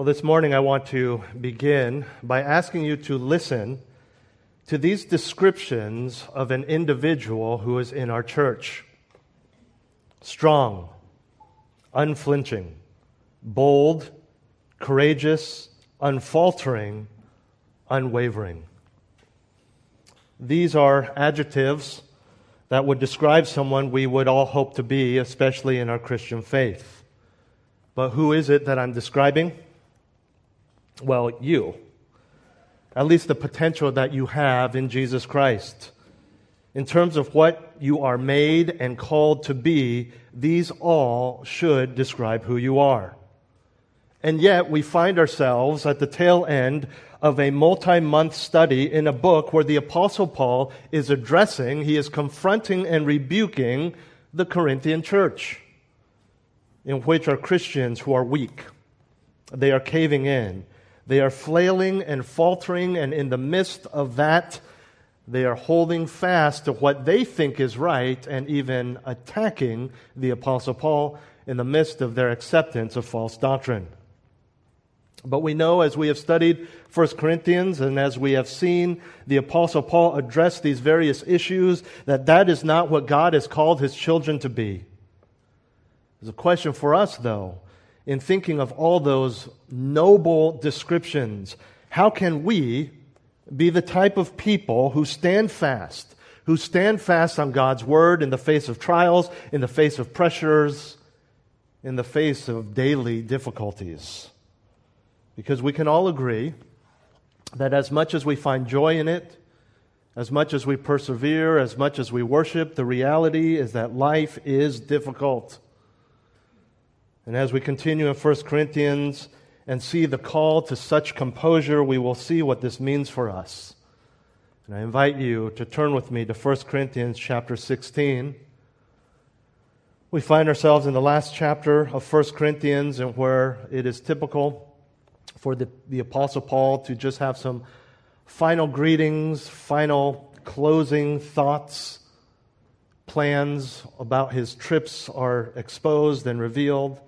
Well, this morning I want to begin by asking you to listen to these descriptions of an individual who is in our church strong, unflinching, bold, courageous, unfaltering, unwavering. These are adjectives that would describe someone we would all hope to be, especially in our Christian faith. But who is it that I'm describing? Well, you. At least the potential that you have in Jesus Christ. In terms of what you are made and called to be, these all should describe who you are. And yet, we find ourselves at the tail end of a multi month study in a book where the Apostle Paul is addressing, he is confronting and rebuking the Corinthian church, in which are Christians who are weak. They are caving in. They are flailing and faltering, and in the midst of that, they are holding fast to what they think is right and even attacking the Apostle Paul in the midst of their acceptance of false doctrine. But we know as we have studied 1 Corinthians and as we have seen the Apostle Paul address these various issues, that that is not what God has called his children to be. There's a question for us, though in thinking of all those noble descriptions, how can we be the type of people who stand fast, who stand fast on God's word in the face of trials, in the face of pressures, in the face of daily difficulties? Because we can all agree that as much as we find joy in it, as much as we persevere, as much as we worship, the reality is that life is difficult. And as we continue in 1 Corinthians and see the call to such composure, we will see what this means for us. And I invite you to turn with me to 1 Corinthians chapter 16. We find ourselves in the last chapter of 1 Corinthians, and where it is typical for the, the Apostle Paul to just have some final greetings, final closing thoughts, plans about his trips are exposed and revealed.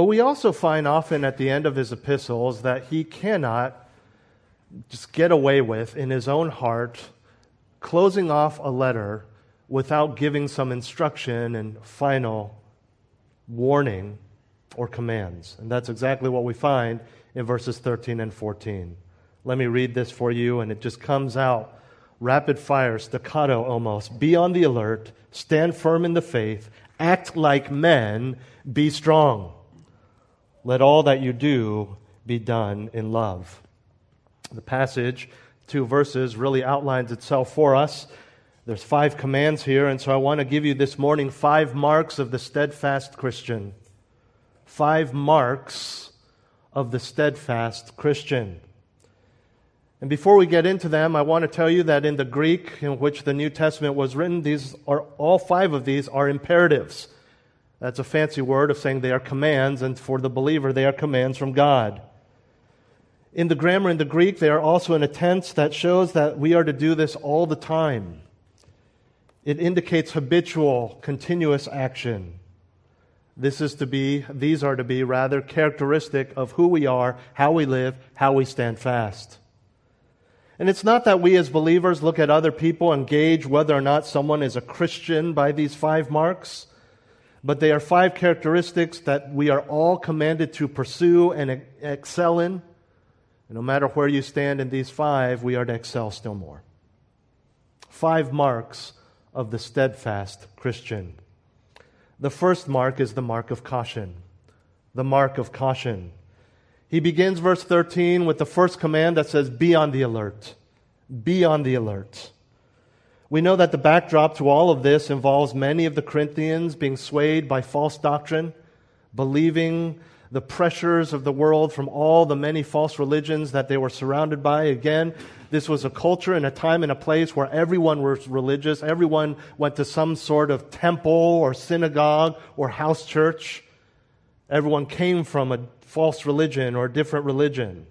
But we also find often at the end of his epistles that he cannot just get away with in his own heart closing off a letter without giving some instruction and final warning or commands. And that's exactly what we find in verses 13 and 14. Let me read this for you, and it just comes out rapid fire, staccato almost. Be on the alert, stand firm in the faith, act like men, be strong. Let all that you do be done in love. The passage, two verses, really outlines itself for us. There's five commands here, and so I want to give you this morning five marks of the steadfast Christian. Five marks of the steadfast Christian. And before we get into them, I want to tell you that in the Greek in which the New Testament was written, these are all five of these are imperatives. That's a fancy word of saying they are commands, and for the believer, they are commands from God. In the grammar in the Greek, they are also in a tense that shows that we are to do this all the time. It indicates habitual, continuous action. This is to be, these are to be rather characteristic of who we are, how we live, how we stand fast. And it's not that we as believers look at other people and gauge whether or not someone is a Christian by these five marks. But they are five characteristics that we are all commanded to pursue and excel in. And no matter where you stand in these five, we are to excel still more. Five marks of the steadfast Christian. The first mark is the mark of caution. The mark of caution. He begins verse 13 with the first command that says, Be on the alert. Be on the alert. We know that the backdrop to all of this involves many of the Corinthians being swayed by false doctrine, believing the pressures of the world from all the many false religions that they were surrounded by. Again, this was a culture and a time and a place where everyone was religious. Everyone went to some sort of temple or synagogue or house church. Everyone came from a false religion or a different religion.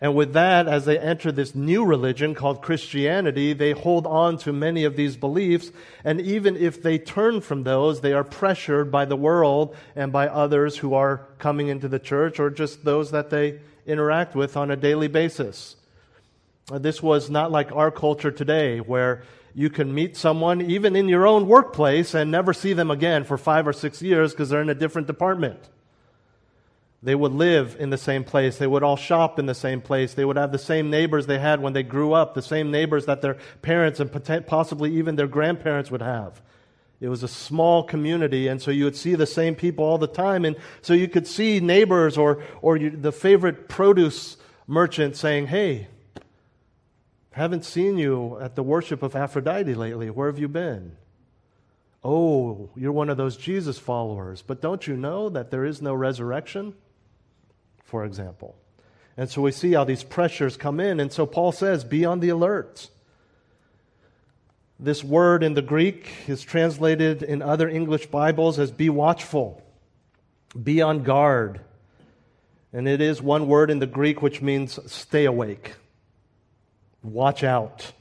And with that, as they enter this new religion called Christianity, they hold on to many of these beliefs. And even if they turn from those, they are pressured by the world and by others who are coming into the church or just those that they interact with on a daily basis. Uh, this was not like our culture today, where you can meet someone even in your own workplace and never see them again for five or six years because they're in a different department. They would live in the same place. They would all shop in the same place. They would have the same neighbors they had when they grew up, the same neighbors that their parents and possibly even their grandparents would have. It was a small community, and so you would see the same people all the time. And so you could see neighbors or, or you, the favorite produce merchant saying, Hey, haven't seen you at the worship of Aphrodite lately. Where have you been? Oh, you're one of those Jesus followers, but don't you know that there is no resurrection? For example. And so we see how these pressures come in. And so Paul says, be on the alert. This word in the Greek is translated in other English Bibles as be watchful, be on guard. And it is one word in the Greek which means stay awake, watch out.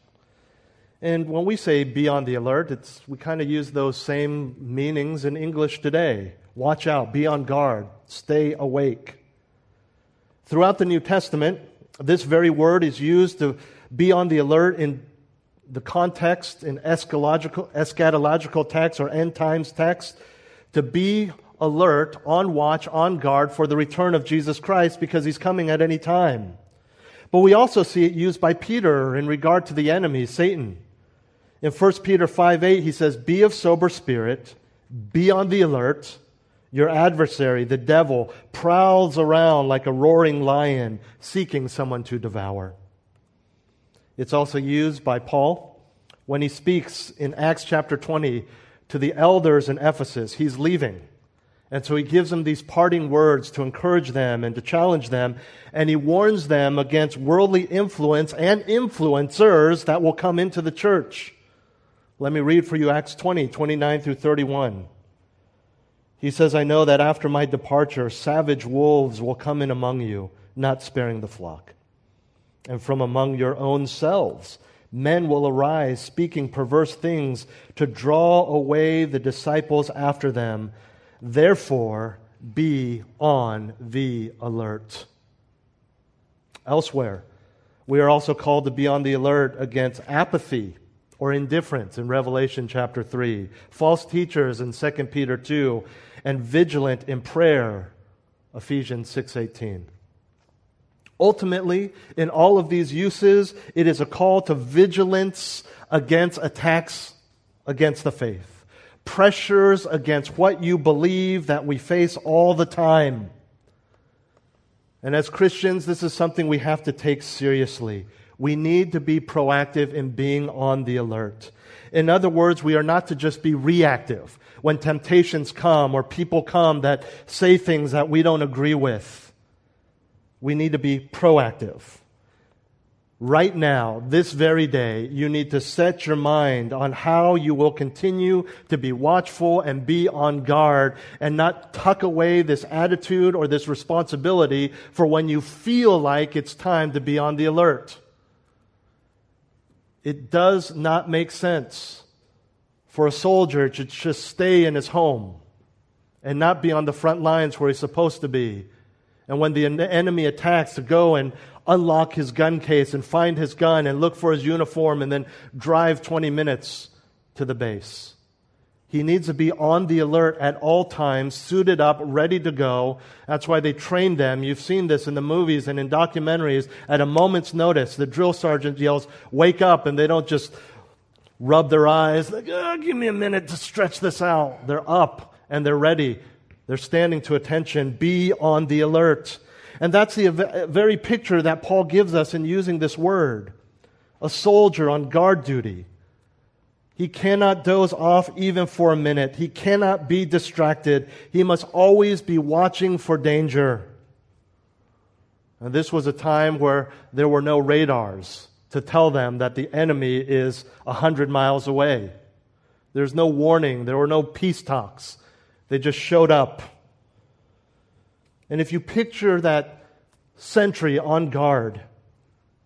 And when we say be on the alert, it's, we kind of use those same meanings in English today. Watch out, be on guard, stay awake. Throughout the New Testament, this very word is used to be on the alert in the context in eschatological, eschatological text or end times text to be alert, on watch, on guard for the return of Jesus Christ because he's coming at any time. But we also see it used by Peter in regard to the enemy, Satan. In 1 Peter 5 8, he says, Be of sober spirit, be on the alert. Your adversary, the devil, prowls around like a roaring lion seeking someone to devour. It's also used by Paul when he speaks in Acts chapter 20 to the elders in Ephesus. He's leaving. And so he gives them these parting words to encourage them and to challenge them. And he warns them against worldly influence and influencers that will come into the church. Let me read for you Acts 20, 29 through 31. He says, I know that after my departure, savage wolves will come in among you, not sparing the flock. And from among your own selves, men will arise, speaking perverse things to draw away the disciples after them. Therefore, be on the alert. Elsewhere, we are also called to be on the alert against apathy or indifference in Revelation chapter 3, false teachers in 2 Peter 2, and vigilant in prayer, Ephesians 6:18. Ultimately, in all of these uses, it is a call to vigilance against attacks against the faith, pressures against what you believe that we face all the time. And as Christians, this is something we have to take seriously. We need to be proactive in being on the alert. In other words, we are not to just be reactive when temptations come or people come that say things that we don't agree with. We need to be proactive. Right now, this very day, you need to set your mind on how you will continue to be watchful and be on guard and not tuck away this attitude or this responsibility for when you feel like it's time to be on the alert. It does not make sense for a soldier to just stay in his home and not be on the front lines where he's supposed to be. And when the enemy attacks, to go and unlock his gun case and find his gun and look for his uniform and then drive 20 minutes to the base. He needs to be on the alert at all times, suited up, ready to go. That's why they train them. You've seen this in the movies and in documentaries. At a moment's notice, the drill sergeant yells, Wake up! And they don't just rub their eyes, like, oh, give me a minute to stretch this out. They're up and they're ready. They're standing to attention. Be on the alert. And that's the very picture that Paul gives us in using this word a soldier on guard duty He cannot doze off even for a minute. He cannot be distracted. He must always be watching for danger. And this was a time where there were no radars to tell them that the enemy is a hundred miles away. There's no warning. There were no peace talks. They just showed up. And if you picture that sentry on guard,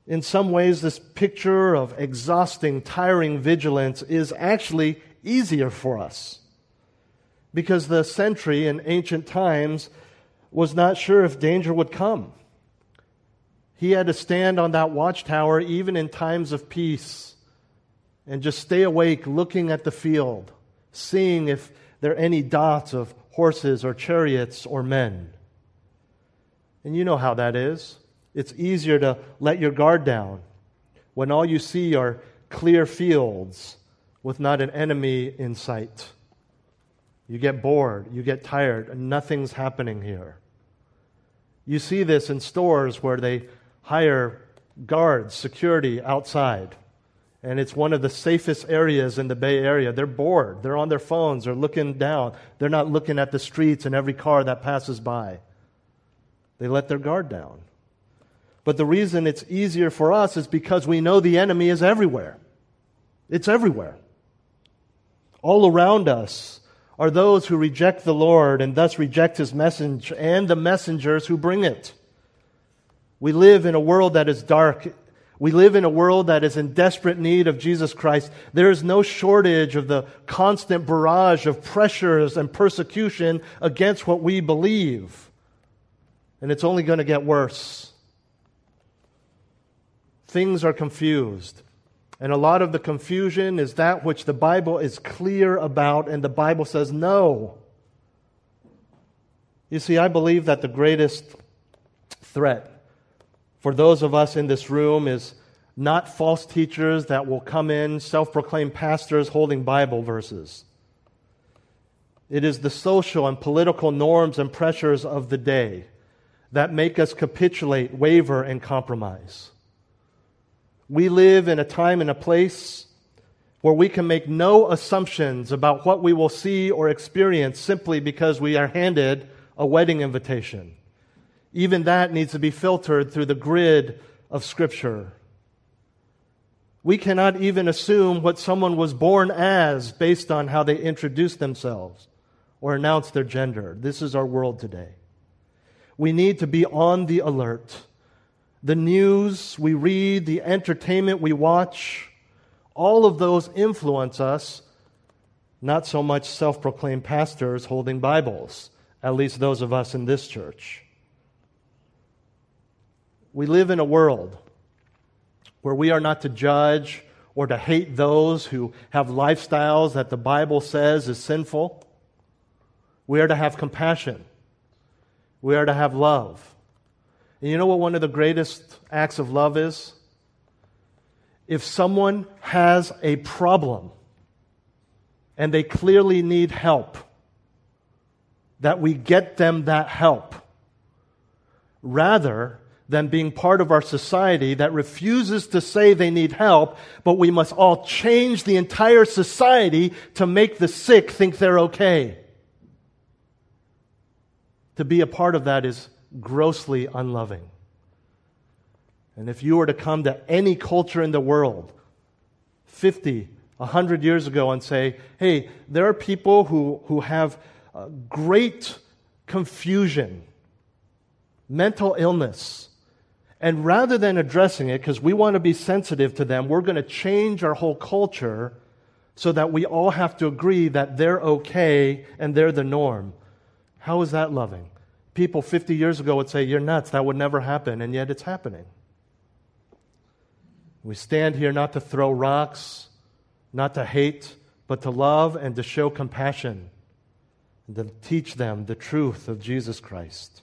in some ways, this picture of exhausting, tiring vigilance is actually easier for us. Because the sentry in ancient times was not sure if danger would come. He had to stand on that watchtower even in times of peace and just stay awake looking at the field, seeing if there are any dots of horses or chariots or men. And you know how that is. It's easier to let your guard down when all you see are clear fields with not an enemy in sight. You get bored, you get tired, and nothing's happening here. You see this in stores where they hire guards, security outside. And it's one of the safest areas in the Bay Area. They're bored. They're on their phones. They're looking down. They're not looking at the streets and every car that passes by. They let their guard down. But the reason it's easier for us is because we know the enemy is everywhere. It's everywhere. All around us are those who reject the Lord and thus reject his message and the messengers who bring it. We live in a world that is dark. We live in a world that is in desperate need of Jesus Christ. There is no shortage of the constant barrage of pressures and persecution against what we believe. And it's only going to get worse things are confused. And a lot of the confusion is that which the Bible is clear about, and the Bible says no. You see, I believe that the greatest threat for those of us in this room is not false teachers that will come in, self proclaimed pastors holding Bible verses. It is the social and political norms and pressures of the day that make us capitulate, waver, and compromise. We live in a time and a place where we can make no assumptions about what we will see or experience simply because we are handed a wedding invitation. Even that needs to be filtered through the grid of Scripture. We cannot even assume what someone was born as based on how they introduce themselves or announce their gender. This is our world today. We need to be on the alert the news we read, the entertainment we watch, all of those influence us, not so much self proclaimed pastors holding Bibles, at least those of us in this church. We live in a world where we are not to judge or to hate those who have lifestyles that the Bible says is sinful. We are to have compassion. We are to have love. And you know what one of the greatest acts of love is? If someone has a problem and they clearly need help, that we get them that help rather than being part of our society that refuses to say they need help, but we must all change the entire society to make the sick think they're okay. To be a part of that is grossly unloving. And if you were to come to any culture in the world, 50, 100 years ago, and say, hey, there are people who, who have great confusion, mental illness. And rather than addressing it, because we want to be sensitive to them, we're going to change our whole culture so that we all have to agree that they're okay and they're the norm. How is that loving? people 50 years ago would say, You're nuts, that would never happen, and yet it's happening. We stand here not to throw rocks, not to hate, but to love and to show compassion, and to teach them the truth of Jesus Christ.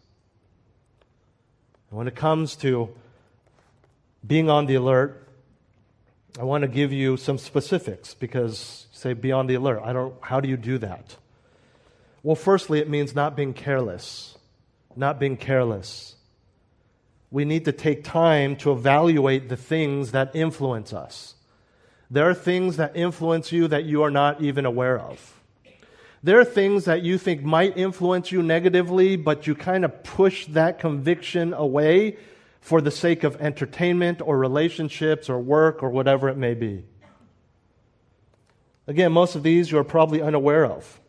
When it comes to being on the alert, I want to give you some specifics because say be on the alert. I don't how do you do that? Well, firstly, it means not being careless not being careless. We need to take time to evaluate the things that influence us. There are things that influence you that you are not even aware of. There are things that you think might influence you negatively, but you kind of push that conviction away for the sake of entertainment or relationships or work or whatever it may be. Again, most of these you are probably unaware of,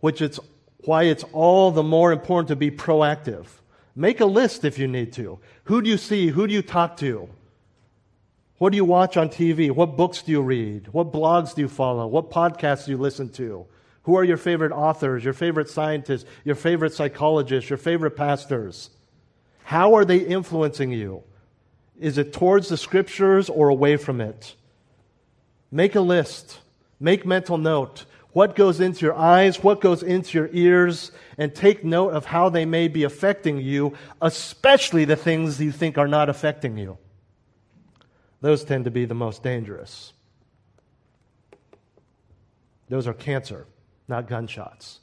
which is why it's all the more important to be proactive. Make a list if you need to. Who do you see? Who do you talk to? What do you watch on TV? What books do you read? What blogs do you follow? What podcasts do you listen to? Who are your favorite authors, your favorite scientists, your favorite psychologists, your favorite pastors? How are they influencing you? Is it towards the scriptures or away from it? Make a list. Make mental note. What goes into your eyes? What goes into your ears? And take note of how they may be affecting you, especially the things you think are not affecting you. Those tend to be the most dangerous. Those are cancer not gunshots.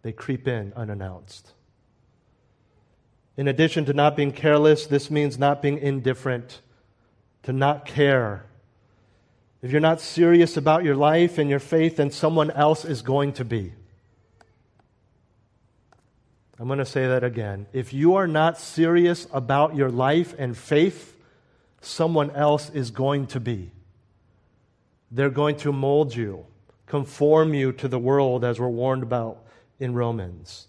They creep in unannounced. In addition to not being careless, this means not being indifferent, to not care. If you're not serious about your life and your faith, then someone else is going to be. I'm going to say that again. If you are not serious about your life and faith, someone else is going to be. They're going to mold you conform you to the world as we're warned about in Romans.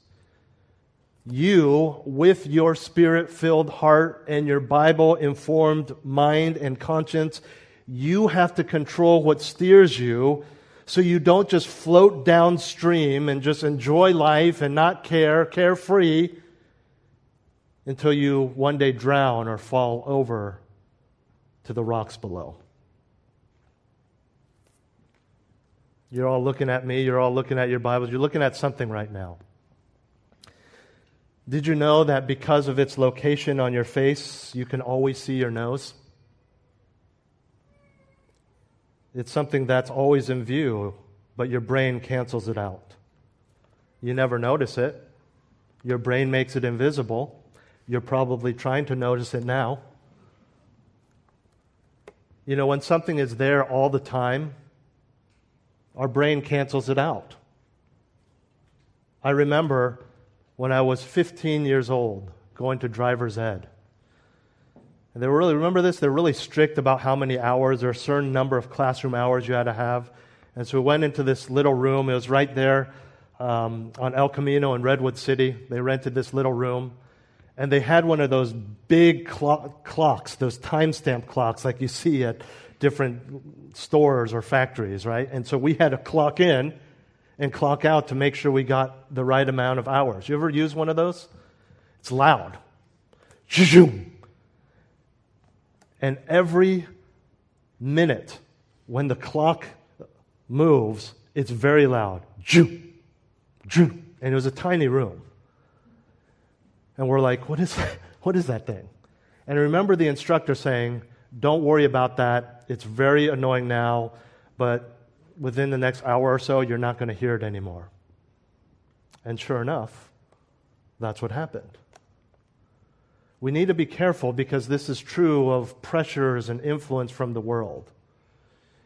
You, with your spirit filled heart and your Bible informed mind and conscience, you have to control what steers you so you don't just float downstream and just enjoy life and not care, carefree, until you one day drown or fall over to the rocks below. You're all looking at me, you're all looking at your Bibles, you're looking at something right now. Did you know that because of its location on your face, you can always see your nose? It's something that's always in view, but your brain cancels it out. You never notice it. Your brain makes it invisible. You're probably trying to notice it now. You know, when something is there all the time, our brain cancels it out. I remember when I was 15 years old going to driver's ed. And they were really, remember this? They're really strict about how many hours, or a certain number of classroom hours you had to have. And so we went into this little room. It was right there um, on El Camino in Redwood City. They rented this little room. And they had one of those big clo- clocks, those timestamp clocks like you see at different stores or factories, right? And so we had to clock in and clock out to make sure we got the right amount of hours. You ever use one of those? It's loud. And every minute when the clock moves, it's very loud. And it was a tiny room. And we're like, what is that? What is that thing? And I remember the instructor saying, don't worry about that. It's very annoying now, but within the next hour or so, you're not going to hear it anymore. And sure enough, that's what happened. We need to be careful because this is true of pressures and influence from the world.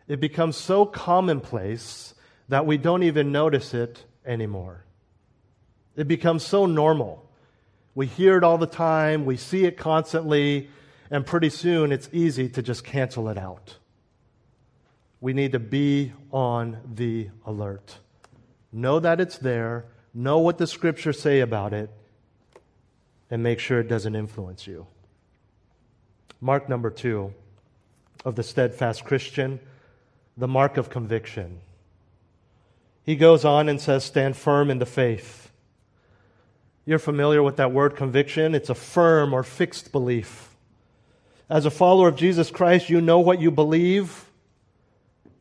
It becomes so commonplace that we don't even notice it anymore. It becomes so normal. We hear it all the time, we see it constantly, and pretty soon it's easy to just cancel it out. We need to be on the alert. Know that it's there, know what the scriptures say about it, and make sure it doesn't influence you. Mark number two of the steadfast Christian, the mark of conviction. He goes on and says, Stand firm in the faith. You're familiar with that word conviction? It's a firm or fixed belief. As a follower of Jesus Christ, you know what you believe.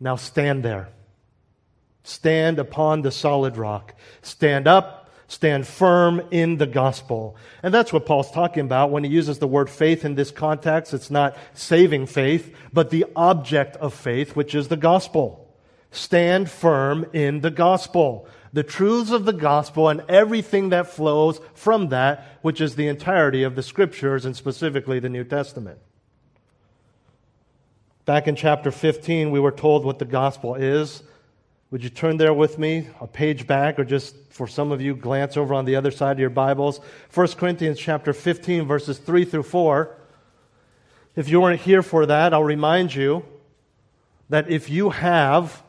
Now stand there. Stand upon the solid rock. Stand up, stand firm in the gospel. And that's what Paul's talking about when he uses the word faith in this context. It's not saving faith, but the object of faith, which is the gospel. Stand firm in the gospel. The truths of the gospel and everything that flows from that, which is the entirety of the scriptures and specifically the New Testament. Back in chapter 15, we were told what the gospel is. Would you turn there with me, a page back, or just for some of you, glance over on the other side of your Bibles? 1 Corinthians chapter 15, verses 3 through 4. If you weren't here for that, I'll remind you that if you have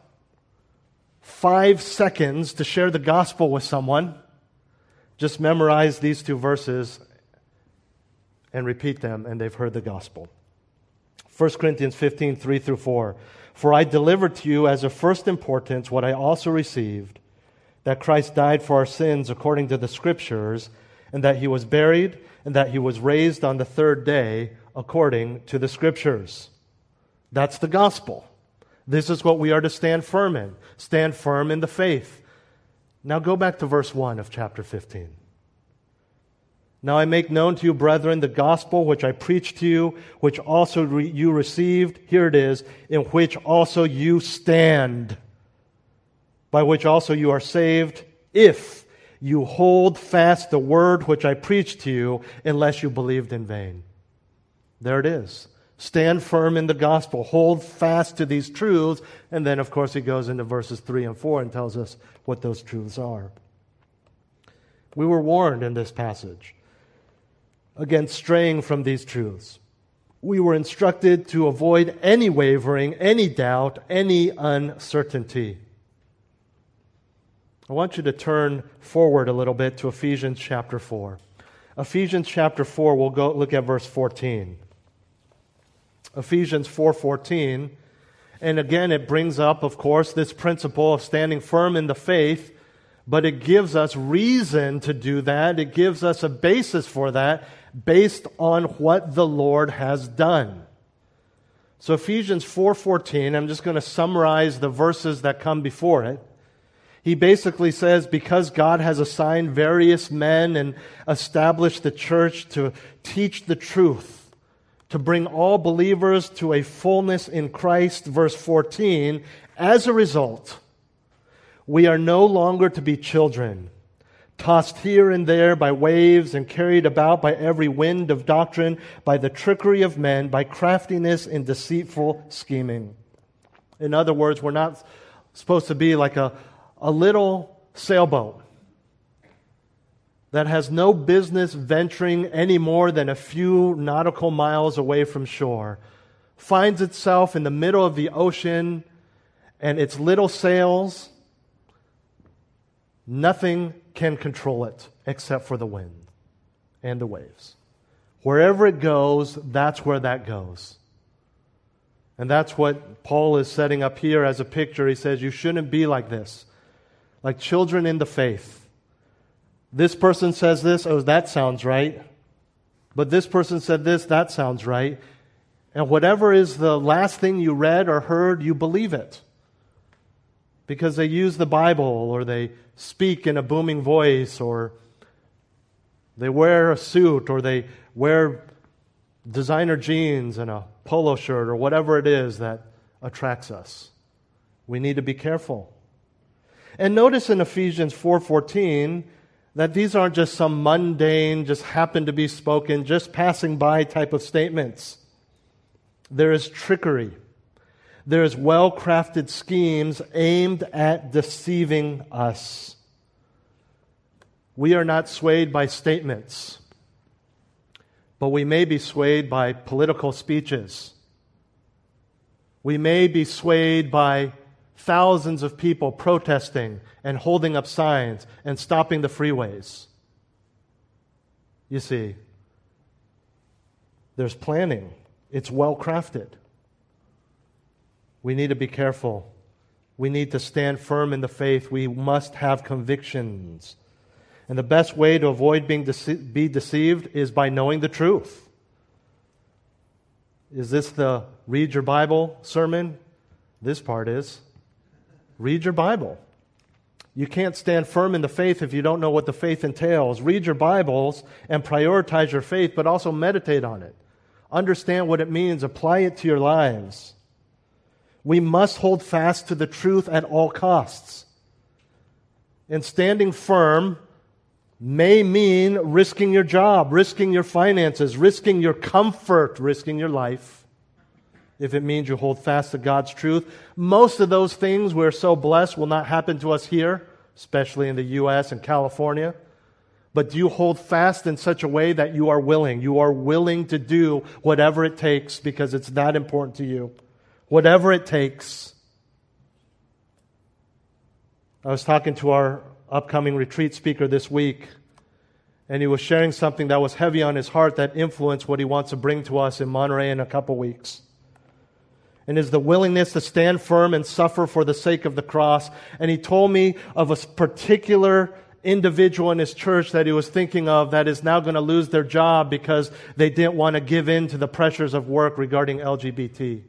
five seconds to share the gospel with someone, just memorize these two verses and repeat them, and they've heard the gospel. 1 Corinthians 15, 3 through 4. For I delivered to you as of first importance what I also received that Christ died for our sins according to the Scriptures, and that he was buried, and that he was raised on the third day according to the Scriptures. That's the gospel. This is what we are to stand firm in. Stand firm in the faith. Now go back to verse 1 of chapter 15. Now I make known to you, brethren, the gospel which I preached to you, which also re- you received, here it is, in which also you stand, by which also you are saved, if you hold fast the word which I preached to you, unless you believed in vain. There it is. Stand firm in the gospel. Hold fast to these truths. And then, of course, he goes into verses 3 and 4 and tells us what those truths are. We were warned in this passage against straying from these truths. We were instructed to avoid any wavering, any doubt, any uncertainty. I want you to turn forward a little bit to Ephesians chapter 4. Ephesians chapter 4, we'll go look at verse 14. Ephesians 4:14. And again it brings up of course this principle of standing firm in the faith, but it gives us reason to do that. It gives us a basis for that based on what the Lord has done. So Ephesians 4:14, I'm just going to summarize the verses that come before it. He basically says because God has assigned various men and established the church to teach the truth, to bring all believers to a fullness in Christ, verse 14, as a result, we are no longer to be children tossed here and there by waves and carried about by every wind of doctrine, by the trickery of men, by craftiness and deceitful scheming. In other words, we're not supposed to be like a, a little sailboat that has no business venturing any more than a few nautical miles away from shore, finds itself in the middle of the ocean, and its little sails, nothing can control it except for the wind and the waves. Wherever it goes, that's where that goes. And that's what Paul is setting up here as a picture. He says, You shouldn't be like this, like children in the faith. This person says this, oh, that sounds right. But this person said this, that sounds right. And whatever is the last thing you read or heard, you believe it because they use the Bible or they speak in a booming voice or they wear a suit or they wear designer jeans and a polo shirt or whatever it is that attracts us. We need to be careful. And notice in Ephesians 4:14 that these aren't just some mundane just happen to be spoken just passing by type of statements. There is trickery there's well crafted schemes aimed at deceiving us. We are not swayed by statements, but we may be swayed by political speeches. We may be swayed by thousands of people protesting and holding up signs and stopping the freeways. You see, there's planning, it's well crafted. We need to be careful. We need to stand firm in the faith. We must have convictions. And the best way to avoid being dece- be deceived is by knowing the truth. Is this the read your Bible sermon? This part is. Read your Bible. You can't stand firm in the faith if you don't know what the faith entails. Read your Bibles and prioritize your faith, but also meditate on it. Understand what it means, apply it to your lives. We must hold fast to the truth at all costs. And standing firm may mean risking your job, risking your finances, risking your comfort, risking your life. if it means you hold fast to God's truth. Most of those things we're so blessed will not happen to us here, especially in the U.S. and California. But do you hold fast in such a way that you are willing? You are willing to do whatever it takes because it's that important to you. Whatever it takes. I was talking to our upcoming retreat speaker this week, and he was sharing something that was heavy on his heart that influenced what he wants to bring to us in Monterey in a couple weeks and is the willingness to stand firm and suffer for the sake of the cross. And he told me of a particular individual in his church that he was thinking of that is now going to lose their job because they didn't want to give in to the pressures of work regarding LGBT.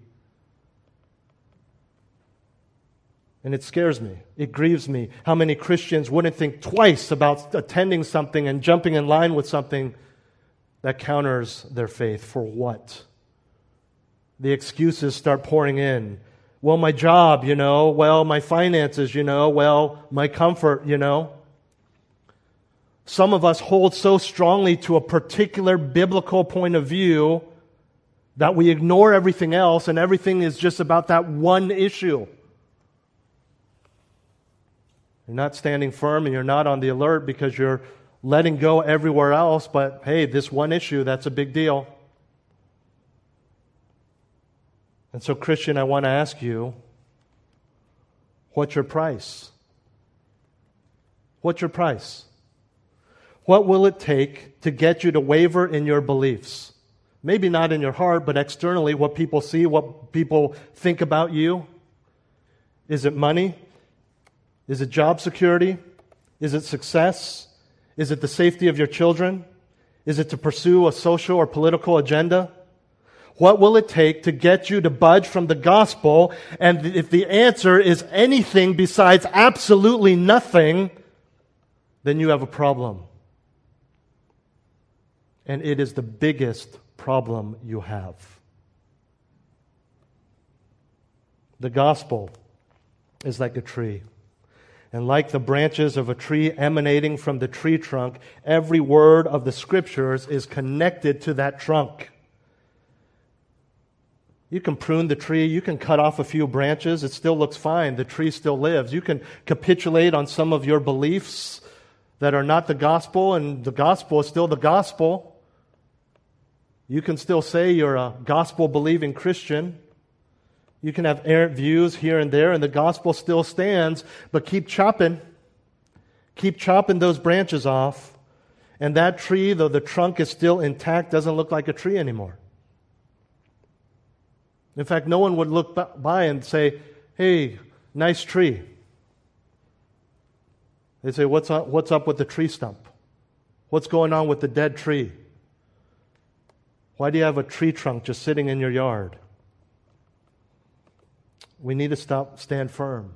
And it scares me. It grieves me how many Christians wouldn't think twice about attending something and jumping in line with something that counters their faith. For what? the excuses start pouring in. Well, my job, you know. Well, my finances, you know. Well, my comfort, you know. Some of us hold so strongly to a particular biblical point of view that we ignore everything else and everything is just about that one issue. You're not standing firm and you're not on the alert because you're letting go everywhere else, but hey, this one issue, that's a big deal. And so, Christian, I want to ask you what's your price? What's your price? What will it take to get you to waver in your beliefs? Maybe not in your heart, but externally, what people see, what people think about you. Is it money? Is it job security? Is it success? Is it the safety of your children? Is it to pursue a social or political agenda? What will it take to get you to budge from the gospel? And if the answer is anything besides absolutely nothing, then you have a problem. And it is the biggest problem you have. The gospel is like a tree. And like the branches of a tree emanating from the tree trunk, every word of the scriptures is connected to that trunk. You can prune the tree, you can cut off a few branches, it still looks fine. The tree still lives. You can capitulate on some of your beliefs that are not the gospel, and the gospel is still the gospel. You can still say you're a gospel believing Christian. You can have errant views here and there, and the gospel still stands, but keep chopping. Keep chopping those branches off. And that tree, though the trunk is still intact, doesn't look like a tree anymore. In fact, no one would look by and say, hey, nice tree. They'd say, what's up, what's up with the tree stump? What's going on with the dead tree? Why do you have a tree trunk just sitting in your yard? We need to stop, stand firm.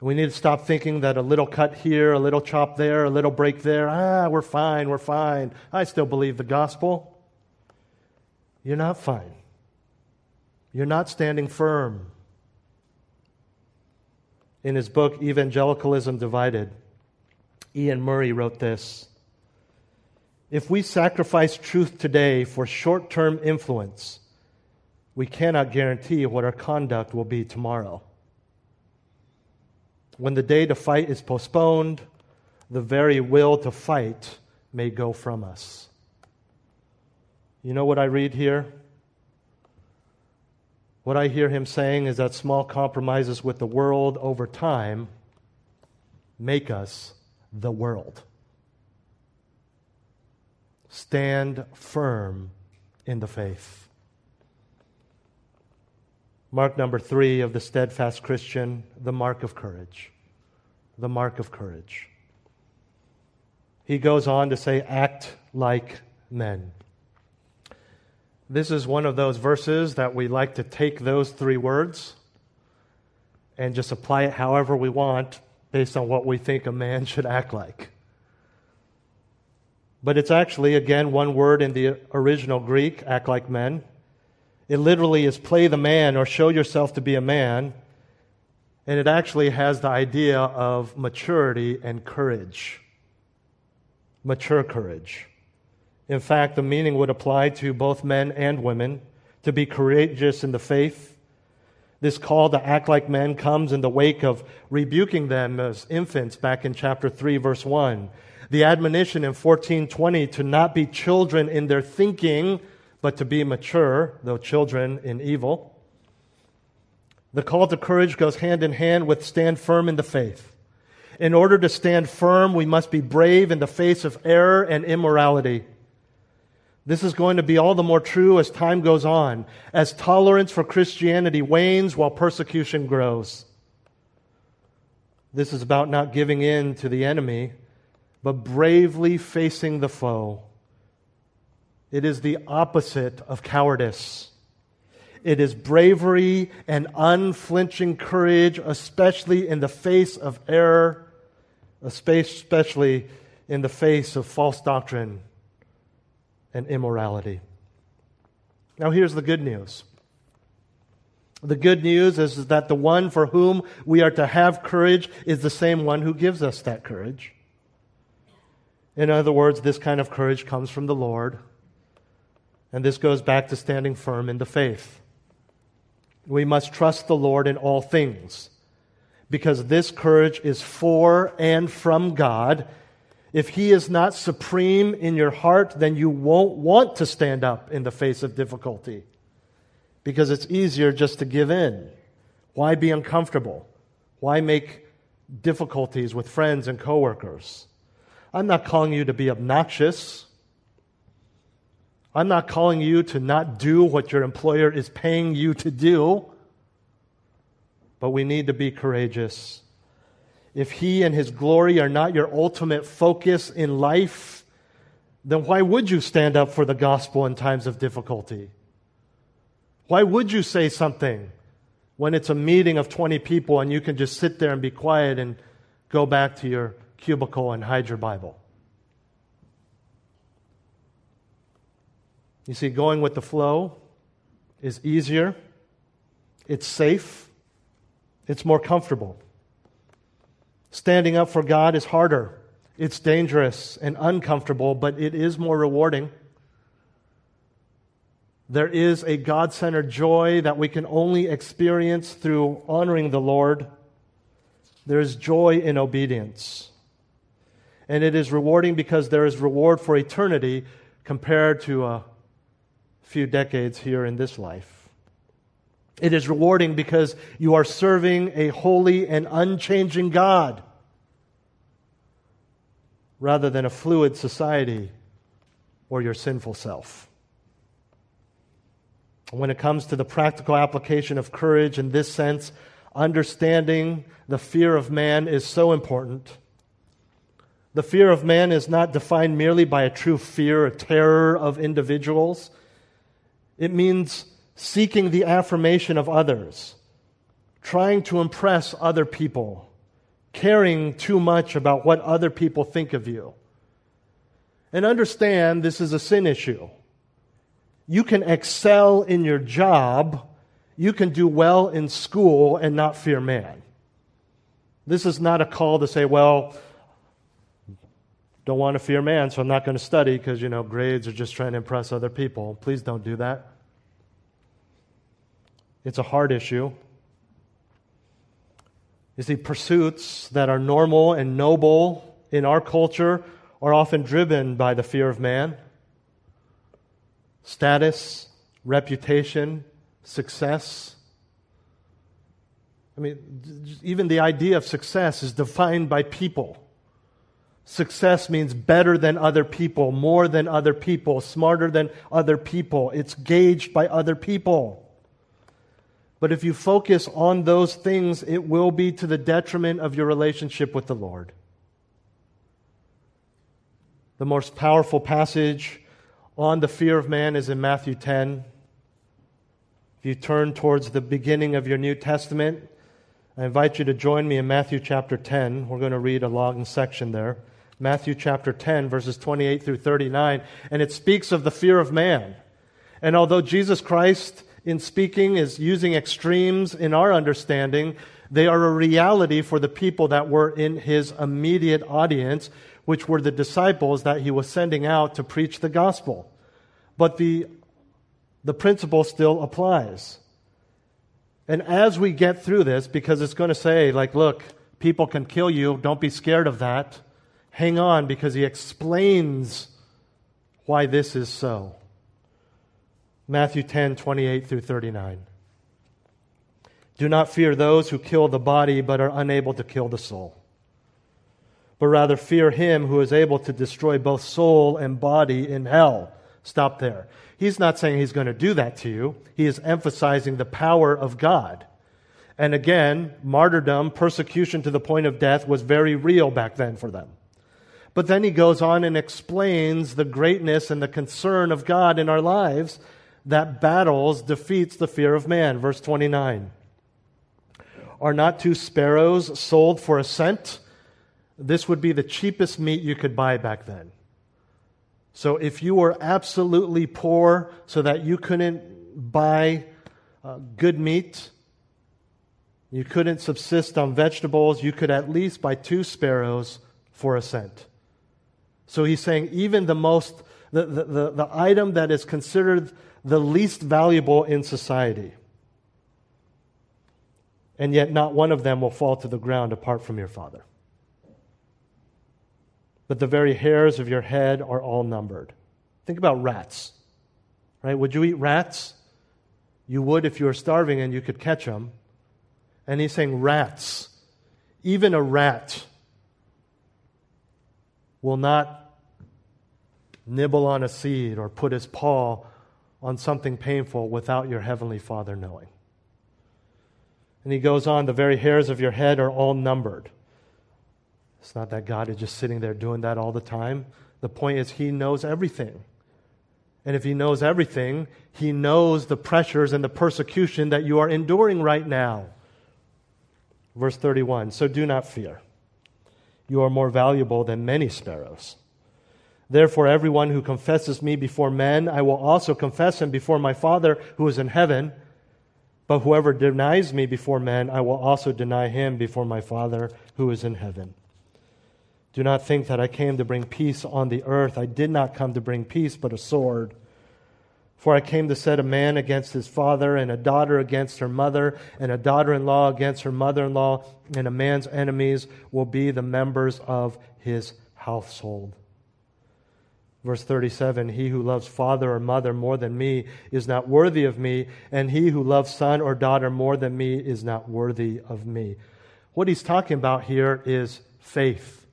We need to stop thinking that a little cut here, a little chop there, a little break there, ah, we're fine, we're fine. I still believe the gospel. You're not fine. You're not standing firm. In his book, Evangelicalism Divided, Iain Murray wrote this If we sacrifice truth today for short term influence, we cannot guarantee what our conduct will be tomorrow. When the day to fight is postponed, the very will to fight may go from us. You know what I read here? What I hear him saying is that small compromises with the world over time make us the world. Stand firm in the faith. Mark number three of the steadfast Christian, the mark of courage. The mark of courage. He goes on to say, act like men. This is one of those verses that we like to take those three words and just apply it however we want based on what we think a man should act like. But it's actually, again, one word in the original Greek, act like men. It literally is play the man or show yourself to be a man. And it actually has the idea of maturity and courage. Mature courage. In fact, the meaning would apply to both men and women to be courageous in the faith. This call to act like men comes in the wake of rebuking them as infants back in chapter 3 verse 1. The admonition in 1420 to not be children in their thinking, but to be mature, though children in evil. The call to courage goes hand in hand with stand firm in the faith. In order to stand firm, we must be brave in the face of error and immorality. This is going to be all the more true as time goes on, as tolerance for Christianity wanes while persecution grows. This is about not giving in to the enemy, but bravely facing the foe. It is the opposite of cowardice. It is bravery and unflinching courage, especially in the face of error, especially in the face of false doctrine and immorality. Now, here's the good news. The good news is that the one for whom we are to have courage is the same one who gives us that courage. In other words, this kind of courage comes from the Lord. And this goes back to standing firm in the faith. We must trust the Lord in all things because this courage is for and from God. If He is not supreme in your heart, then you won't want to stand up in the face of difficulty because it's easier just to give in. Why be uncomfortable? Why make difficulties with friends and coworkers? I'm not calling you to be obnoxious. I'm not calling you to not do what your employer is paying you to do, but we need to be courageous. If He and His glory are not your ultimate focus in life, then why would you stand up for the gospel in times of difficulty? Why would you say something when it's a meeting of 20 people and you can just sit there and be quiet and go back to your cubicle and hide your Bible? You see, going with the flow is easier, it's safe, it's more comfortable. Standing up for God is harder, it's dangerous and uncomfortable, but it is more rewarding. There is a God centered joy that we can only experience through honoring the Lord. There is joy in obedience. And it is rewarding because there is reward for eternity compared to a few decades here in this life. It is rewarding because you are serving a holy and unchanging God rather than a fluid society or your sinful self. When it comes to the practical application of courage in this sense, understanding the fear of man is so important. The fear of man is not defined merely by a true fear or terror of individuals. It means seeking the affirmation of others, trying to impress other people, caring too much about what other people think of you. And understand this is a sin issue. You can excel in your job, you can do well in school and not fear man. This is not a call to say, well, don't want to fear man, so I'm not going to study because, you know, grades are just trying to impress other people. Please don't do that. It's a hard issue. You see, pursuits that are normal and noble in our culture are often driven by the fear of man. Status, reputation, success. I mean, even the idea of success is defined by people. Success means better than other people, more than other people, smarter than other people. It's gauged by other people. But if you focus on those things, it will be to the detriment of your relationship with the Lord. The most powerful passage on the fear of man is in Matthew 10. If you turn towards the beginning of your New Testament, I invite you to join me in Matthew chapter 10. We're going to read a long section there. Matthew chapter 10, verses 28 through 39, and it speaks of the fear of man. And although Jesus Christ, in speaking, is using extremes in our understanding, they are a reality for the people that were in his immediate audience, which were the disciples that he was sending out to preach the gospel. But the The principle still applies. And as we get through this, because it's going to say, like, look, people can kill you, don't be scared of that. Hang on, because he explains why this is so. Matthew 10, 28 through 39. Do not fear those who kill the body but are unable to kill the soul, but rather fear him who is able to destroy both soul and body in hell. Stop there. He's not saying he's going to do that to you, he is emphasizing the power of God. And again, martyrdom, persecution to the point of death, was very real back then for them. But then he goes on and explains the greatness and the concern of God in our lives that battles defeats the fear of man. Verse 29. Are not two sparrows sold for a cent? This would be the cheapest meat you could buy back then. So if you were absolutely poor so that you couldn't buy uh, good meat, you couldn't subsist on vegetables, you could at least buy two sparrows for a cent. So he's saying even the most, the, the, the, the item that is considered the least valuable in society and yet not one of them will fall to the ground apart from your Father. But the very hairs of your head are all numbered. Think about rats. Right? Would you eat rats? You would if you were starving and you could catch them. And he's saying, rats. Even a rat will not nibble on a seed or put his paw on something painful without your heavenly Father knowing. And he goes on, the very hairs of your head are all numbered. It's not that God is just sitting there doing that all the time. The point is, he knows everything. And if he knows everything, he knows the pressures and the persecution that you are enduring right now. Verse 31 So do not fear. You are more valuable than many sparrows. Therefore, everyone who confesses me before men, I will also confess him before my Father who is in heaven. But whoever denies me before men, I will also deny him before my Father who is in heaven. Do not think that I came to bring peace on the earth. I did not come to bring peace, but a sword. For I came to set a man against his father, and a daughter against her mother, and a daughter in law against her mother in law, and a man's enemies will be the members of his household. Verse 37 He who loves father or mother more than me is not worthy of me, and he who loves son or daughter more than me is not worthy of me. What he's talking about here is faith.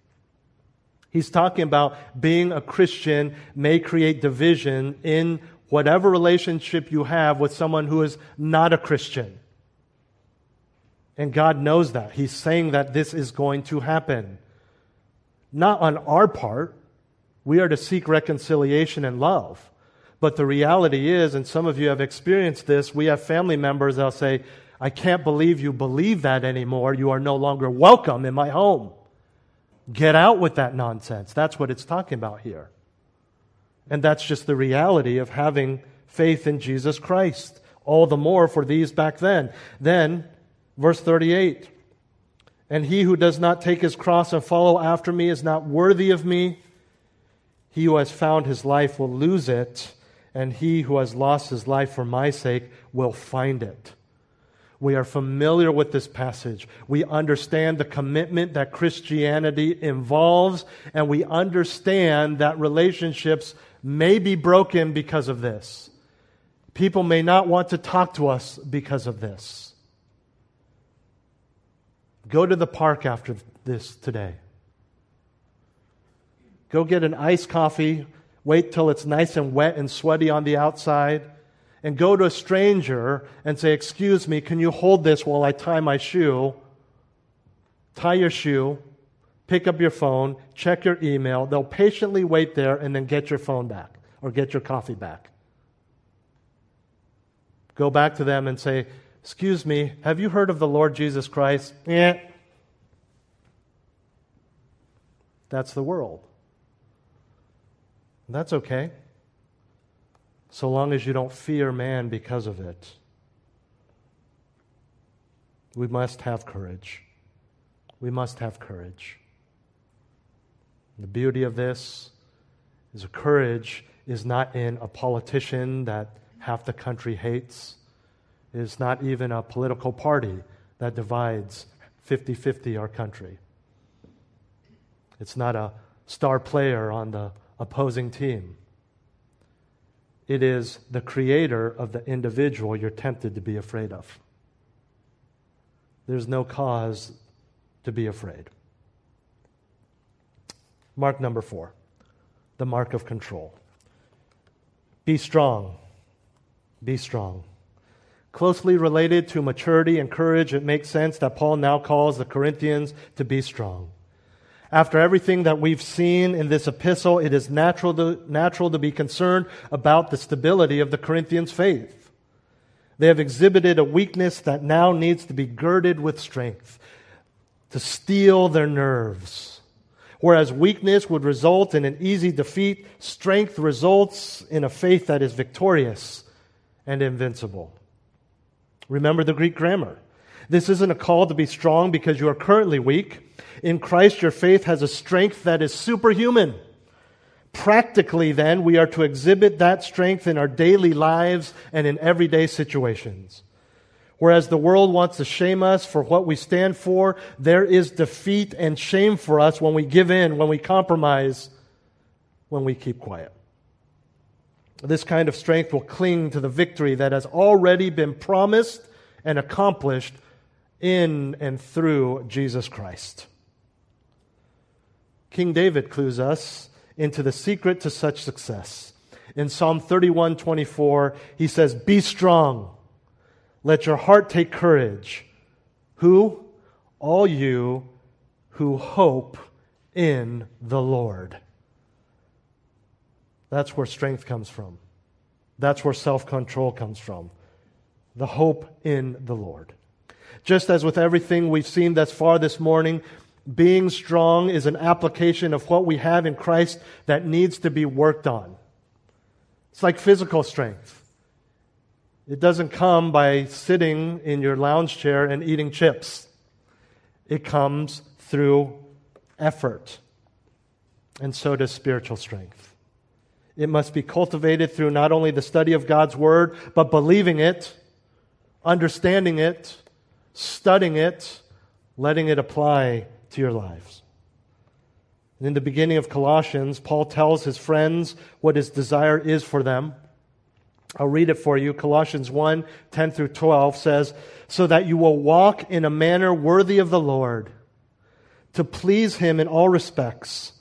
He's talking about being a Christian may create division in whatever relationship you have with someone who is not a Christian. And God knows that. He's saying that this is going to happen. Not on our part, we are to seek reconciliation and love. But the reality is, and some of you have experienced this, we have family members that'll say, I can't believe you believe that anymore. You are no longer welcome in my home. Get out with that nonsense. That's what it's talking about here. And that's just the reality of having faith in Jesus Christ. All the more for these back then. Then, verse 38 And he who does not take his cross and follow after me is not worthy of me. He who has found his life will lose it, and he who has lost his life for my sake will find it. We are familiar with this passage. We understand the commitment that Christianity involves, and we understand that relationships may be broken because of this. People may not want to talk to us because of this. Go to the park after this today. Go get an iced coffee, wait till it's nice and wet and sweaty on the outside, and go to a stranger and say, Excuse me, can you hold this while I tie my shoe? Tie your shoe, pick up your phone, check your email. They'll patiently wait there and then get your phone back or get your coffee back. Go back to them and say, Excuse me, have you heard of the Lord Jesus Christ? Yeah. That's the world. That's okay, so long as you don't fear man because of it. We must have courage. We must have courage. The beauty of this is a courage is not in a politician that half the country hates. It is not even a political party that divides 50 50 our country. It's not a star player on the opposing team. It is the creator of the individual you're tempted to be afraid of. There's no cause to be afraid. Mark number four the mark of control. Be strong. Be strong. Closely related to maturity and courage, it makes sense that Paul now calls the Corinthians to be strong. After everything that we've seen in this epistle, it is natural to, natural to be concerned about the stability of the Corinthians' faith. They have exhibited a weakness that now needs to be girded with strength to steel their nerves. Whereas weakness would result in an easy defeat, strength results in a faith that is victorious and invincible. Remember the Greek grammar. This isn't a call to be strong because you are currently weak. In Christ, your faith has a strength that is superhuman. Practically, then, we are to exhibit that strength in our daily lives and in everyday situations. Whereas the world wants to shame us for what we stand for, there is defeat and shame for us when we give in, when we compromise, when we keep quiet. This kind of strength will cling to the victory that has already been promised and accomplished in and through Jesus Christ. King David clues us into the secret to such success. In Psalm 31 24, he says, Be strong let your heart take courage. Who? All you who hope in the Lord. That's where strength comes from. That's where self control comes from. The hope in the Lord. Just as with everything we've seen thus far this morning, being strong is an application of what we have in Christ that needs to be worked on. It's like physical strength. It doesn't come by sitting in your lounge chair and eating chips. It comes through effort. And so does spiritual strength. It must be cultivated through not only the study of God's Word, but believing it, understanding it, studying it, letting it apply to your lives. And in the beginning of Colossians, Paul tells his friends what his desire is for them. I'll read it for you. Colossians 1 10 through 12 says, So that you will walk in a manner worthy of the Lord, to please him in all respects,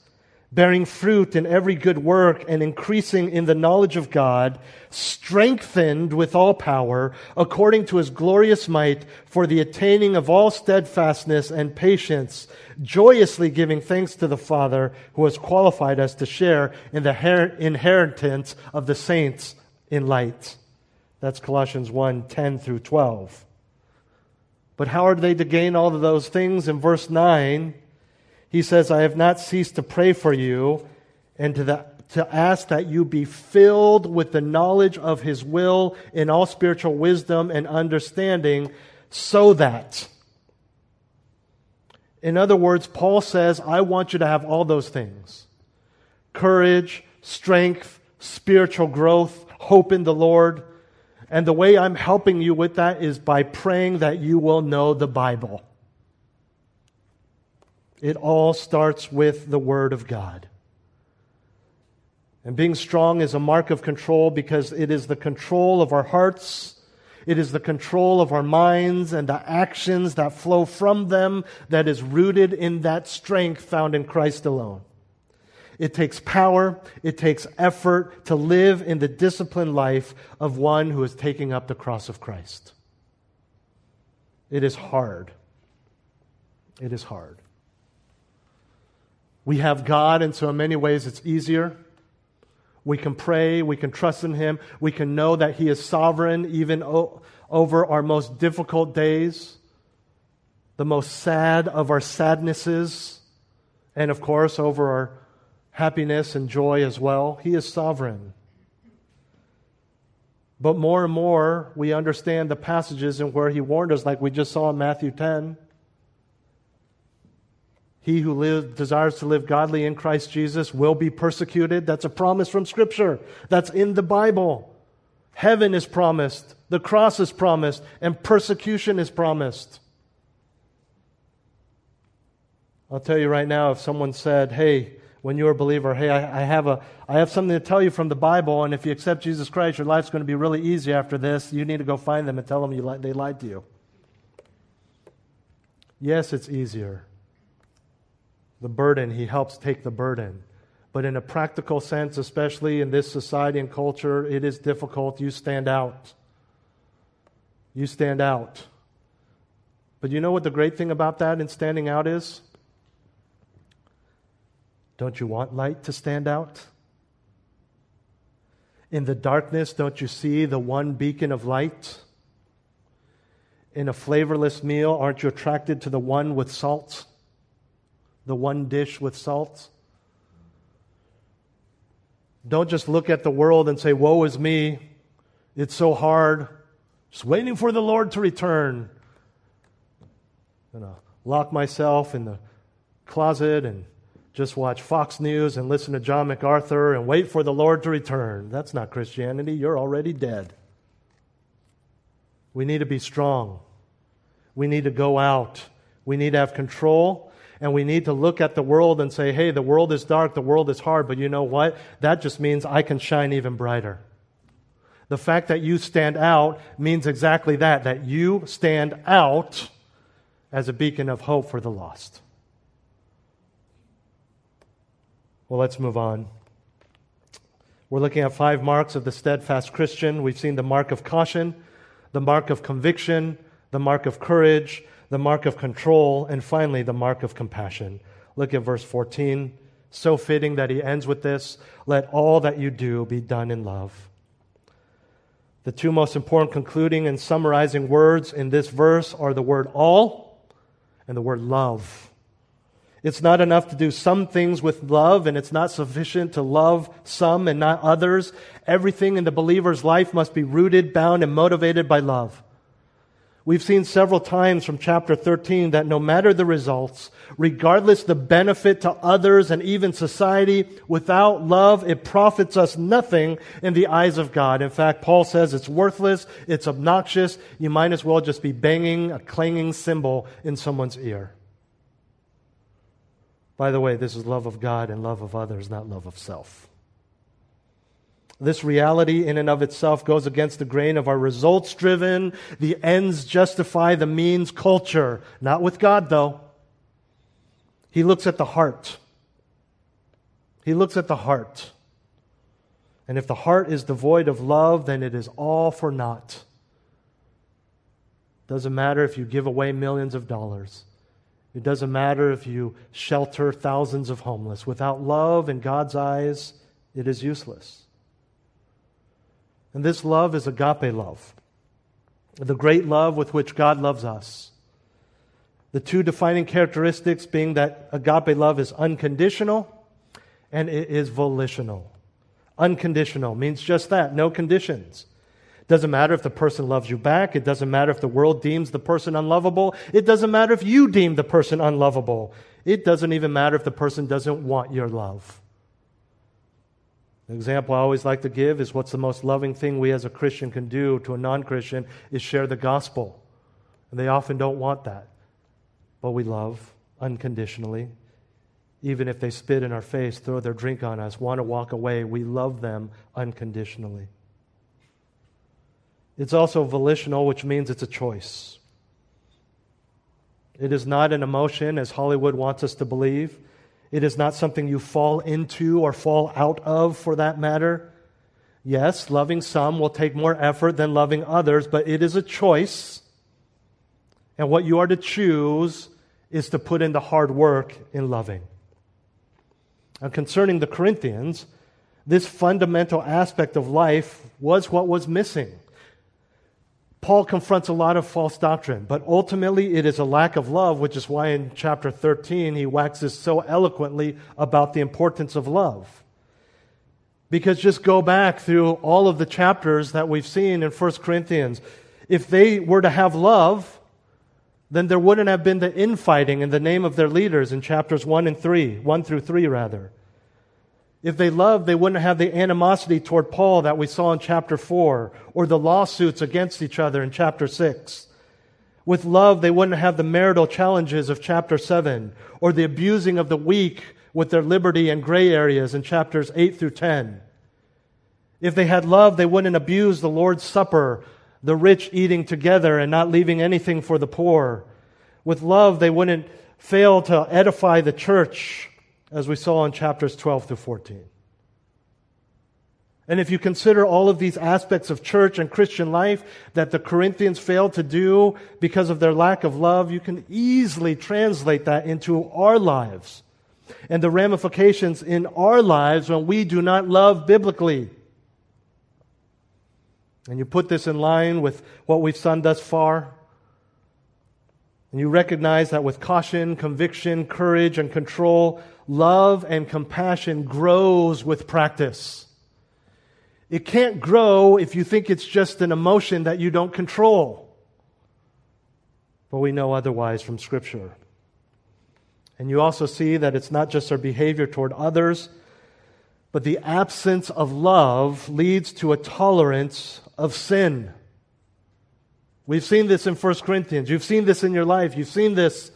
bearing fruit in every good work and increasing in the knowledge of God, strengthened with all power, according to his glorious might, for the attaining of all steadfastness and patience, joyously giving thanks to the Father who has qualified us to share in the inheritance of the saints in light. That's Colossians 1 10 through 12. But how are they to gain all of those things? In verse 9, he says, I have not ceased to pray for you and to, the, to ask that you be filled with the knowledge of his will in all spiritual wisdom and understanding, so that. In other words, Paul says, I want you to have all those things courage, strength, spiritual growth, hope in the Lord. And the way I'm helping you with that is by praying that you will know the Bible. It all starts with the Word of God. And being strong is a mark of control because it is the control of our hearts, it is the control of our minds and the actions that flow from them that is rooted in that strength found in Christ alone. It takes power, it takes effort to live in the disciplined life of one who is taking up the cross of Christ. It is hard. It is hard. We have God, and so in many ways it's easier. We can pray, we can trust in Him, we can know that He is sovereign even o- over our most difficult days, the most sad of our sadnesses, and of course over our happiness and joy as well. He is sovereign. But more and more, we understand the passages in where he warned us, like we just saw in Matthew 10. He who live, desires to live godly in Christ Jesus will be persecuted. That's a promise from Scripture. That's in the Bible. Heaven is promised, the cross is promised, and persecution is promised. I'll tell you right now if someone said, Hey, when you're a believer, hey, I, I, have a, I have something to tell you from the Bible, and if you accept Jesus Christ, your life's going to be really easy after this. You need to go find them and tell them you li- they lied to you. Yes, it's easier. The burden, He helps take the burden. But in a practical sense, especially in this society and culture, it is difficult. You stand out. You stand out. But you know what the great thing about that in standing out is? Don't you want light to stand out? In the darkness, don't you see the one beacon of light? In a flavorless meal, aren't you attracted to the one with salt? The one dish with salt? Don't just look at the world and say, Woe is me. It's so hard. Just waiting for the Lord to return. I'm going to lock myself in the closet and just watch Fox News and listen to John MacArthur and wait for the Lord to return. That's not Christianity. You're already dead. We need to be strong. We need to go out. We need to have control. And we need to look at the world and say, hey, the world is dark, the world is hard, but you know what? That just means I can shine even brighter. The fact that you stand out means exactly that, that you stand out as a beacon of hope for the lost. Well, let's move on. We're looking at five marks of the steadfast Christian. We've seen the mark of caution, the mark of conviction, the mark of courage, the mark of control, and finally, the mark of compassion. Look at verse 14. So fitting that he ends with this let all that you do be done in love. The two most important concluding and summarizing words in this verse are the word all and the word love. It's not enough to do some things with love, and it's not sufficient to love some and not others. Everything in the believer's life must be rooted, bound, and motivated by love. We've seen several times from chapter 13 that no matter the results, regardless the benefit to others and even society, without love, it profits us nothing in the eyes of God. In fact, Paul says it's worthless, it's obnoxious, you might as well just be banging a clanging cymbal in someone's ear. By the way, this is love of God and love of others, not love of self. This reality, in and of itself, goes against the grain of our results driven, the ends justify the means culture. Not with God, though. He looks at the heart. He looks at the heart. And if the heart is devoid of love, then it is all for naught. Doesn't matter if you give away millions of dollars. It doesn't matter if you shelter thousands of homeless. Without love in God's eyes, it is useless. And this love is agape love, the great love with which God loves us. The two defining characteristics being that agape love is unconditional and it is volitional. Unconditional means just that, no conditions. It doesn't matter if the person loves you back. It doesn't matter if the world deems the person unlovable. It doesn't matter if you deem the person unlovable. It doesn't even matter if the person doesn't want your love. The example I always like to give is what's the most loving thing we as a Christian can do to a non Christian is share the gospel. And they often don't want that. But we love unconditionally. Even if they spit in our face, throw their drink on us, want to walk away, we love them unconditionally. It's also volitional, which means it's a choice. It is not an emotion, as Hollywood wants us to believe. It is not something you fall into or fall out of, for that matter. Yes, loving some will take more effort than loving others, but it is a choice. And what you are to choose is to put in the hard work in loving. And concerning the Corinthians, this fundamental aspect of life was what was missing. Paul confronts a lot of false doctrine, but ultimately it is a lack of love, which is why in chapter 13 he waxes so eloquently about the importance of love. Because just go back through all of the chapters that we've seen in 1 Corinthians. If they were to have love, then there wouldn't have been the infighting in the name of their leaders in chapters 1 and 3, 1 through 3 rather. If they loved, they wouldn't have the animosity toward Paul that we saw in chapter 4 or the lawsuits against each other in chapter 6. With love, they wouldn't have the marital challenges of chapter 7 or the abusing of the weak with their liberty and gray areas in chapters 8 through 10. If they had love, they wouldn't abuse the Lord's Supper, the rich eating together and not leaving anything for the poor. With love, they wouldn't fail to edify the church as we saw in chapters 12 through 14. And if you consider all of these aspects of church and Christian life that the Corinthians failed to do because of their lack of love, you can easily translate that into our lives and the ramifications in our lives when we do not love biblically. And you put this in line with what we've done thus far. And you recognize that with caution, conviction, courage, and control, love and compassion grows with practice. It can't grow if you think it's just an emotion that you don't control. But we know otherwise from Scripture. And you also see that it's not just our behavior toward others, but the absence of love leads to a tolerance of sin. We've seen this in 1 Corinthians. You've seen this in your life. You've seen this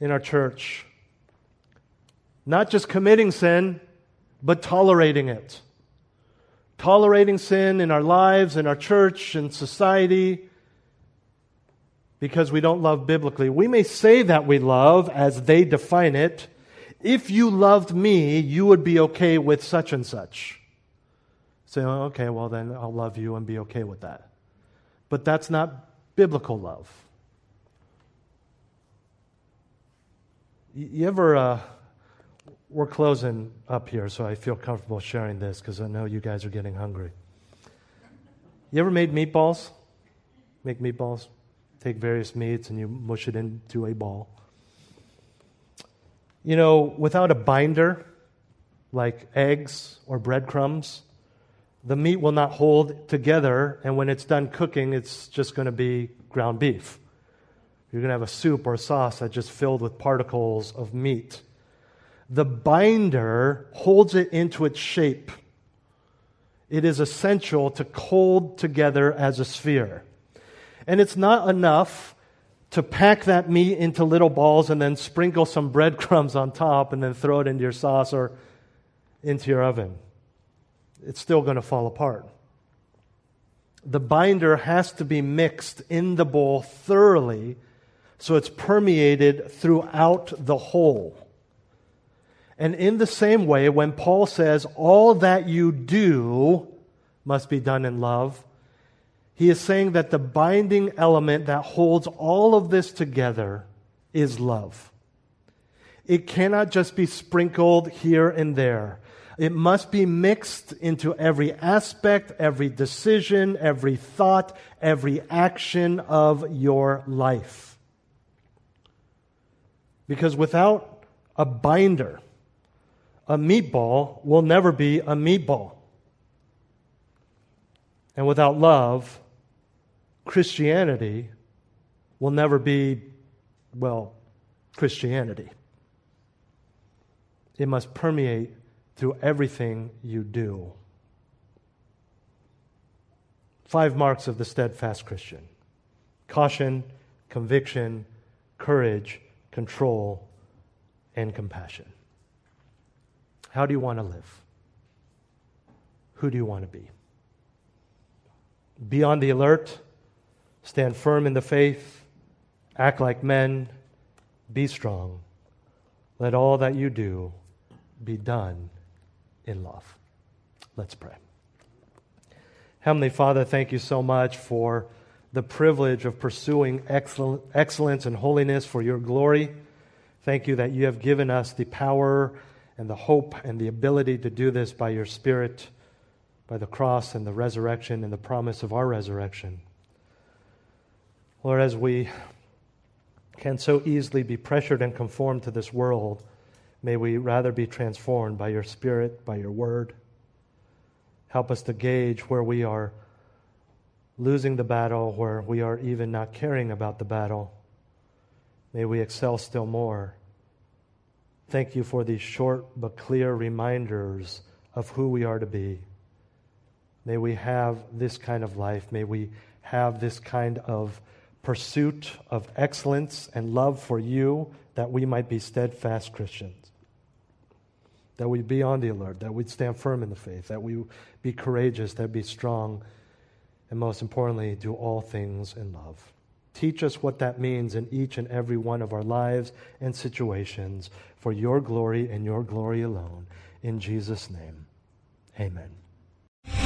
in our church. Not just committing sin, but tolerating it. Tolerating sin in our lives, in our church, in society, because we don't love biblically. We may say that we love as they define it. If you loved me, you would be okay with such and such. Say, oh, okay, well, then I'll love you and be okay with that. But that's not biblical love. You ever. Uh, we're closing up here, so I feel comfortable sharing this because I know you guys are getting hungry. You ever made meatballs? Make meatballs? Take various meats and you mush it into a ball. You know, without a binder, like eggs or breadcrumbs, the meat will not hold together, and when it's done cooking, it's just going to be ground beef. You're going to have a soup or a sauce that's just filled with particles of meat the binder holds it into its shape. It is essential to hold together as a sphere. And it's not enough to pack that meat into little balls and then sprinkle some breadcrumbs on top and then throw it into your sauce or into your oven. It's still going to fall apart. The binder has to be mixed in the bowl thoroughly so it's permeated throughout the whole. And in the same way, when Paul says, all that you do must be done in love, he is saying that the binding element that holds all of this together is love. It cannot just be sprinkled here and there. It must be mixed into every aspect, every decision, every thought, every action of your life. Because without a binder, a meatball will never be a meatball. And without love, Christianity will never be, well, Christianity. It must permeate through everything you do. Five marks of the steadfast Christian caution, conviction, courage, control, and compassion. How do you want to live? Who do you want to be? Be on the alert, stand firm in the faith, act like men, be strong. Let all that you do be done in love. Let's pray. Heavenly Father, thank you so much for the privilege of pursuing excellence and holiness for your glory. Thank you that you have given us the power and the hope and the ability to do this by your Spirit, by the cross and the resurrection and the promise of our resurrection. Lord, as we can so easily be pressured and conformed to this world, may we rather be transformed by your Spirit, by your word. Help us to gauge where we are losing the battle, where we are even not caring about the battle. May we excel still more Thank you for these short but clear reminders of who we are to be. May we have this kind of life. May we have this kind of pursuit of excellence and love for you that we might be steadfast Christians. That we'd be on the alert, that we'd stand firm in the faith, that we'd be courageous, that be strong, and most importantly, do all things in love. Teach us what that means in each and every one of our lives and situations for your glory and your glory alone. In Jesus' name, amen.